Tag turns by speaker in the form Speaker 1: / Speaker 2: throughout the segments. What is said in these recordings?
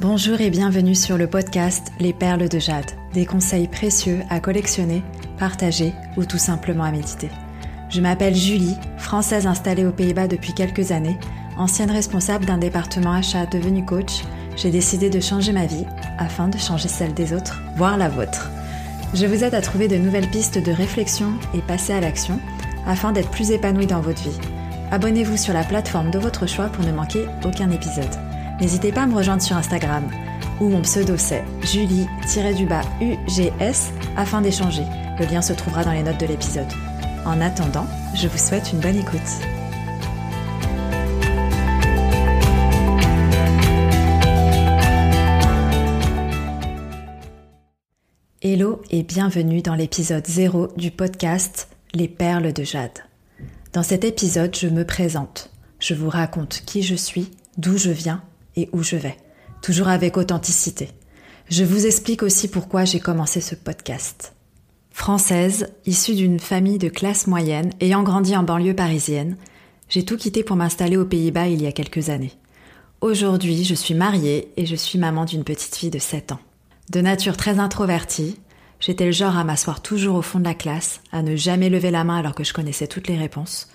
Speaker 1: Bonjour et bienvenue sur le podcast Les perles de jade, des conseils précieux à collectionner, partager ou tout simplement à méditer. Je m'appelle Julie, française installée aux Pays-Bas depuis quelques années, ancienne responsable d'un département achat devenu coach. J'ai décidé de changer ma vie afin de changer celle des autres, voire la vôtre. Je vous aide à trouver de nouvelles pistes de réflexion et passer à l'action afin d'être plus épanoui dans votre vie. Abonnez-vous sur la plateforme de votre choix pour ne manquer aucun épisode. N'hésitez pas à me rejoindre sur Instagram, où mon pseudo c'est Julie-UGS afin d'échanger. Le lien se trouvera dans les notes de l'épisode. En attendant, je vous souhaite une bonne écoute. Hello et bienvenue dans l'épisode 0 du podcast Les perles de jade. Dans cet épisode, je me présente. Je vous raconte qui je suis, d'où je viens où je vais, toujours avec authenticité. Je vous explique aussi pourquoi j'ai commencé ce podcast. Française, issue d'une famille de classe moyenne, ayant grandi en banlieue parisienne, j'ai tout quitté pour m'installer aux Pays-Bas il y a quelques années. Aujourd'hui, je suis mariée et je suis maman d'une petite fille de 7 ans. De nature très introvertie, j'étais le genre à m'asseoir toujours au fond de la classe, à ne jamais lever la main alors que je connaissais toutes les réponses.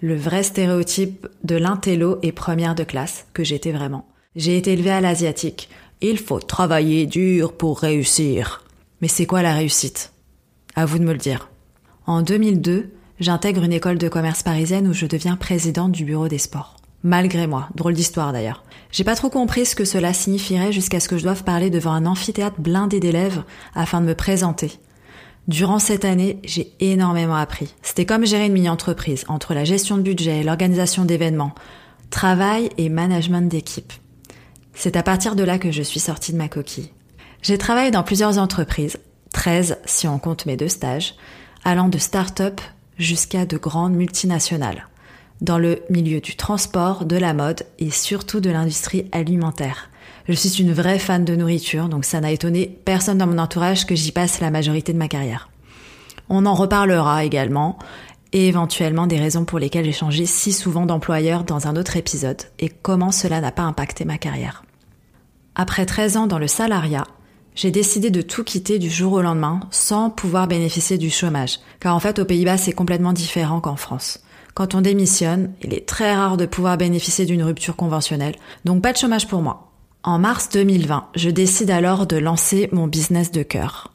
Speaker 1: Le vrai stéréotype de l'intello et première de classe, que j'étais vraiment. J'ai été élevée à l'asiatique. Il faut travailler dur pour réussir. Mais c'est quoi la réussite? À vous de me le dire. En 2002, j'intègre une école de commerce parisienne où je deviens présidente du bureau des sports. Malgré moi, drôle d'histoire d'ailleurs. J'ai pas trop compris ce que cela signifierait jusqu'à ce que je doive parler devant un amphithéâtre blindé d'élèves afin de me présenter. Durant cette année, j'ai énormément appris. C'était comme gérer une mini-entreprise, entre la gestion de budget, l'organisation d'événements, travail et management d'équipe. C'est à partir de là que je suis sortie de ma coquille. J'ai travaillé dans plusieurs entreprises, 13 si on compte mes deux stages, allant de start-up jusqu'à de grandes multinationales, dans le milieu du transport, de la mode et surtout de l'industrie alimentaire. Je suis une vraie fan de nourriture, donc ça n'a étonné personne dans mon entourage que j'y passe la majorité de ma carrière. On en reparlera également, et éventuellement des raisons pour lesquelles j'ai changé si souvent d'employeur dans un autre épisode et comment cela n'a pas impacté ma carrière. Après 13 ans dans le salariat, j'ai décidé de tout quitter du jour au lendemain sans pouvoir bénéficier du chômage, car en fait aux Pays-Bas c'est complètement différent qu'en France. Quand on démissionne, il est très rare de pouvoir bénéficier d'une rupture conventionnelle, donc pas de chômage pour moi. En mars 2020, je décide alors de lancer mon business de cœur,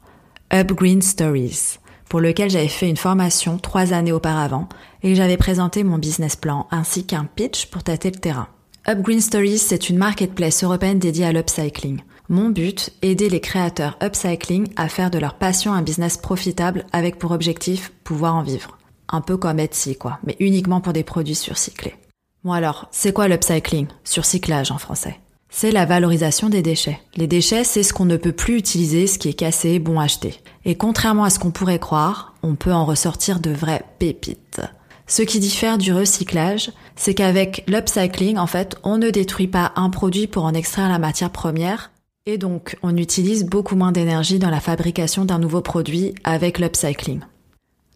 Speaker 1: Up Green Stories pour lequel j'avais fait une formation trois années auparavant et j'avais présenté mon business plan ainsi qu'un pitch pour tâter le terrain. Upgreen Stories, c'est une marketplace européenne dédiée à l'upcycling. Mon but, aider les créateurs upcycling à faire de leur passion un business profitable avec pour objectif pouvoir en vivre. Un peu comme Etsy, quoi, mais uniquement pour des produits surcyclés. Bon alors, c'est quoi l'upcycling Surcyclage en français? C'est la valorisation des déchets. Les déchets, c'est ce qu'on ne peut plus utiliser, ce qui est cassé, bon acheté. Et contrairement à ce qu'on pourrait croire, on peut en ressortir de vraies pépites. Ce qui diffère du recyclage, c'est qu'avec l'upcycling, en fait, on ne détruit pas un produit pour en extraire la matière première, et donc on utilise beaucoup moins d'énergie dans la fabrication d'un nouveau produit avec l'upcycling.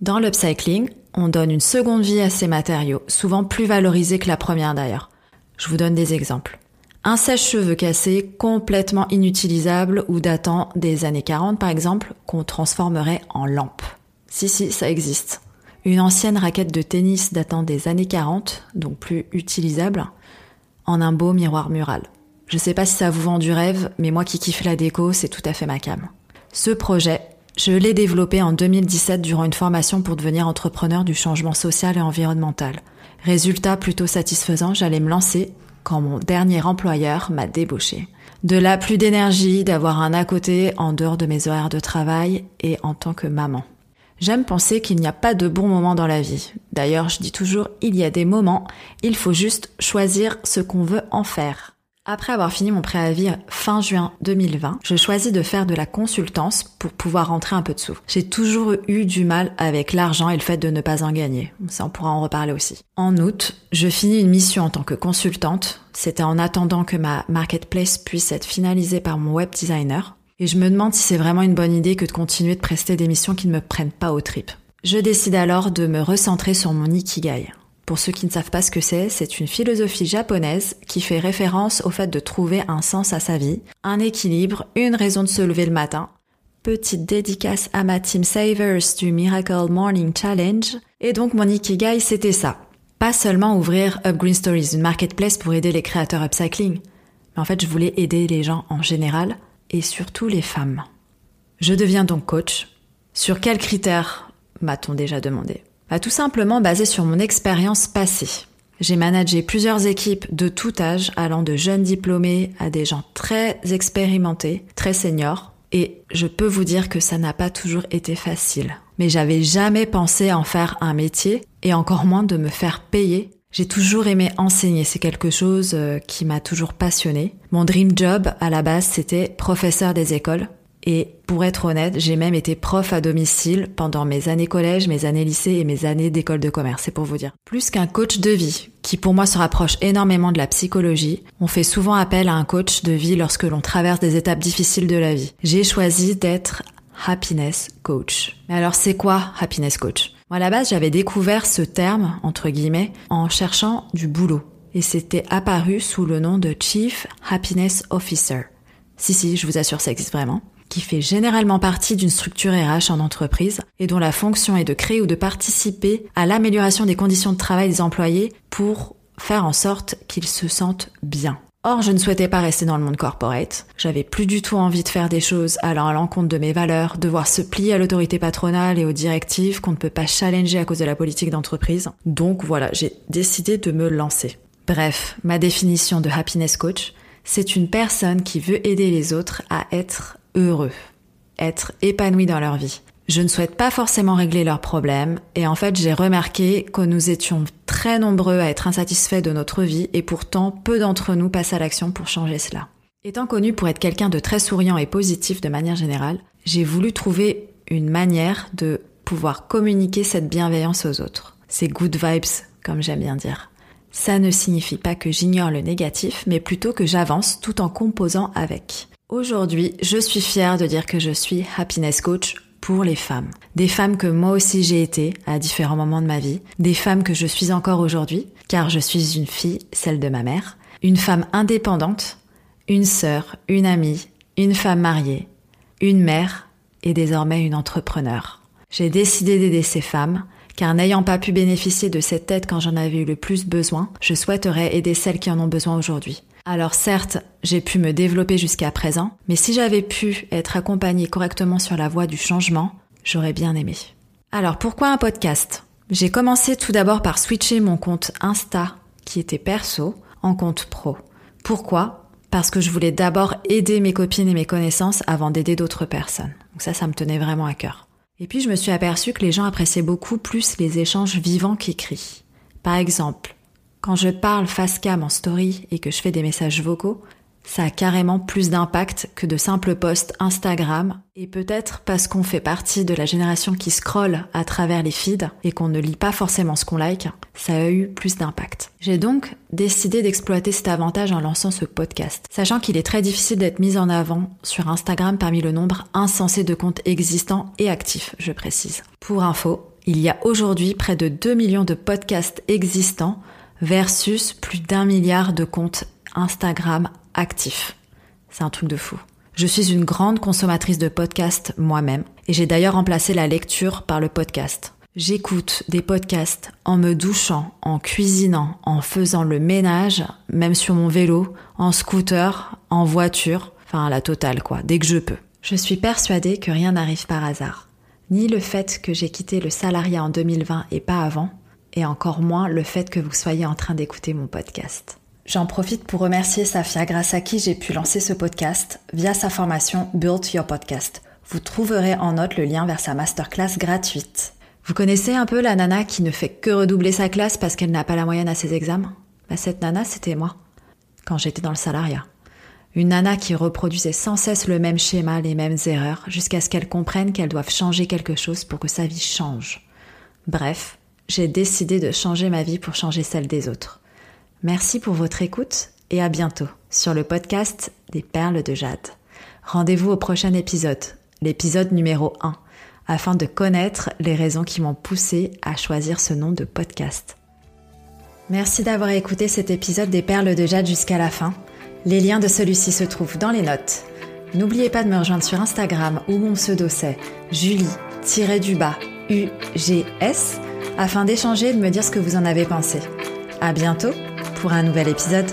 Speaker 1: Dans l'upcycling, on donne une seconde vie à ces matériaux, souvent plus valorisés que la première d'ailleurs. Je vous donne des exemples. Un sèche-cheveux cassé complètement inutilisable ou datant des années 40 par exemple, qu'on transformerait en lampe. Si si, ça existe. Une ancienne raquette de tennis datant des années 40, donc plus utilisable, en un beau miroir mural. Je sais pas si ça vous vend du rêve, mais moi qui kiffe la déco, c'est tout à fait ma cam. Ce projet, je l'ai développé en 2017 durant une formation pour devenir entrepreneur du changement social et environnemental. Résultat plutôt satisfaisant, j'allais me lancer quand mon dernier employeur m'a débauché. De là, plus d'énergie d'avoir un à côté en dehors de mes horaires de travail et en tant que maman. J'aime penser qu'il n'y a pas de bons moments dans la vie. D'ailleurs, je dis toujours, il y a des moments, il faut juste choisir ce qu'on veut en faire. Après avoir fini mon préavis fin juin 2020, je choisis de faire de la consultance pour pouvoir rentrer un peu de sous. J'ai toujours eu du mal avec l'argent et le fait de ne pas en gagner. Ça, on pourra en reparler aussi. En août, je finis une mission en tant que consultante. C'était en attendant que ma marketplace puisse être finalisée par mon web designer. Et je me demande si c'est vraiment une bonne idée que de continuer de prester des missions qui ne me prennent pas au trip. Je décide alors de me recentrer sur mon ikigai. pour ceux qui ne savent pas ce que c'est, c'est une philosophie japonaise qui fait référence au fait de trouver un sens à sa vie, un équilibre, une raison de se lever le matin. Petite dédicace à ma team Savers du Miracle Morning Challenge. Et donc mon ikigai, c'était ça. Pas seulement ouvrir Up Green Stories, une marketplace pour aider les créateurs upcycling, mais en fait je voulais aider les gens en général et surtout les femmes. Je deviens donc coach. Sur quels critères m'a-t-on déjà demandé? Bah, Tout simplement basé sur mon expérience passée. J'ai managé plusieurs équipes de tout âge, allant de jeunes diplômés à des gens très expérimentés, très seniors, et je peux vous dire que ça n'a pas toujours été facile. Mais j'avais jamais pensé en faire un métier, et encore moins de me faire payer. J'ai toujours aimé enseigner, c'est quelque chose euh, qui m'a toujours passionné. Mon dream job à la base c'était professeur des écoles, et pour être honnête, j'ai même été prof à domicile pendant mes années collège, mes années lycée et mes années d'école de commerce, c'est pour vous dire. Plus qu'un coach de vie, qui pour moi se rapproche énormément de la psychologie, on fait souvent appel à un coach de vie lorsque l'on traverse des étapes difficiles de la vie. J'ai choisi d'être happiness coach. Mais alors c'est quoi happiness coach? Moi à la base j'avais découvert ce terme, entre guillemets, en cherchant du boulot. Et c'était apparu sous le nom de Chief Happiness Officer. Si si, je vous assure ça existe vraiment qui fait généralement partie d'une structure RH en entreprise et dont la fonction est de créer ou de participer à l'amélioration des conditions de travail des employés pour faire en sorte qu'ils se sentent bien. Or, je ne souhaitais pas rester dans le monde corporate. J'avais plus du tout envie de faire des choses allant à l'encontre de mes valeurs, devoir se plier à l'autorité patronale et aux directives qu'on ne peut pas challenger à cause de la politique d'entreprise. Donc voilà, j'ai décidé de me lancer. Bref, ma définition de happiness coach, c'est une personne qui veut aider les autres à être heureux, être épanouis dans leur vie. Je ne souhaite pas forcément régler leurs problèmes et en fait j'ai remarqué que nous étions nombreux à être insatisfaits de notre vie et pourtant peu d'entre nous passent à l'action pour changer cela. Étant connu pour être quelqu'un de très souriant et positif de manière générale, j'ai voulu trouver une manière de pouvoir communiquer cette bienveillance aux autres. Ces good vibes, comme j'aime bien dire. Ça ne signifie pas que j'ignore le négatif, mais plutôt que j'avance tout en composant avec. Aujourd'hui, je suis fière de dire que je suis happiness coach pour les femmes. Des femmes que moi aussi j'ai été à différents moments de ma vie, des femmes que je suis encore aujourd'hui, car je suis une fille, celle de ma mère, une femme indépendante, une sœur, une amie, une femme mariée, une mère et désormais une entrepreneur. J'ai décidé d'aider ces femmes, car n'ayant pas pu bénéficier de cette aide quand j'en avais eu le plus besoin, je souhaiterais aider celles qui en ont besoin aujourd'hui. Alors certes, j'ai pu me développer jusqu'à présent, mais si j'avais pu être accompagnée correctement sur la voie du changement, j'aurais bien aimé. Alors pourquoi un podcast? J'ai commencé tout d'abord par switcher mon compte Insta, qui était perso, en compte pro. Pourquoi? Parce que je voulais d'abord aider mes copines et mes connaissances avant d'aider d'autres personnes. Donc ça, ça me tenait vraiment à cœur. Et puis je me suis aperçue que les gens appréciaient beaucoup plus les échanges vivants qu'écrits. Par exemple, quand je parle face cam en story et que je fais des messages vocaux, ça a carrément plus d'impact que de simples posts Instagram. Et peut-être parce qu'on fait partie de la génération qui scrolle à travers les feeds et qu'on ne lit pas forcément ce qu'on like, ça a eu plus d'impact. J'ai donc décidé d'exploiter cet avantage en lançant ce podcast, sachant qu'il est très difficile d'être mis en avant sur Instagram parmi le nombre insensé de comptes existants et actifs, je précise. Pour info, il y a aujourd'hui près de 2 millions de podcasts existants versus plus d'un milliard de comptes Instagram actifs. C'est un truc de fou. Je suis une grande consommatrice de podcasts moi-même et j'ai d'ailleurs remplacé la lecture par le podcast. J'écoute des podcasts en me douchant, en cuisinant, en faisant le ménage, même sur mon vélo, en scooter, en voiture, enfin la totale quoi, dès que je peux. Je suis persuadée que rien n'arrive par hasard. Ni le fait que j'ai quitté le salariat en 2020 et pas avant, et encore moins le fait que vous soyez en train d'écouter mon podcast. J'en profite pour remercier Safia grâce à qui j'ai pu lancer ce podcast via sa formation Build Your Podcast. Vous trouverez en note le lien vers sa masterclass gratuite. Vous connaissez un peu la nana qui ne fait que redoubler sa classe parce qu'elle n'a pas la moyenne à ses examens? Bah, Cette nana, c'était moi, quand j'étais dans le salariat. Une nana qui reproduisait sans cesse le même schéma, les mêmes erreurs, jusqu'à ce qu'elle comprenne qu'elle doivent changer quelque chose pour que sa vie change. Bref, j'ai décidé de changer ma vie pour changer celle des autres. Merci pour votre écoute et à bientôt sur le podcast des perles de jade. Rendez-vous au prochain épisode, l'épisode numéro 1, afin de connaître les raisons qui m'ont poussé à choisir ce nom de podcast. Merci d'avoir écouté cet épisode des Perles de Jade jusqu'à la fin. Les liens de celui-ci se trouvent dans les notes. N'oubliez pas de me rejoindre sur Instagram où mon pseudo c'est Julie-du-bas UGS afin d'échanger et de me dire ce que vous en avez pensé. À bientôt pour un nouvel épisode.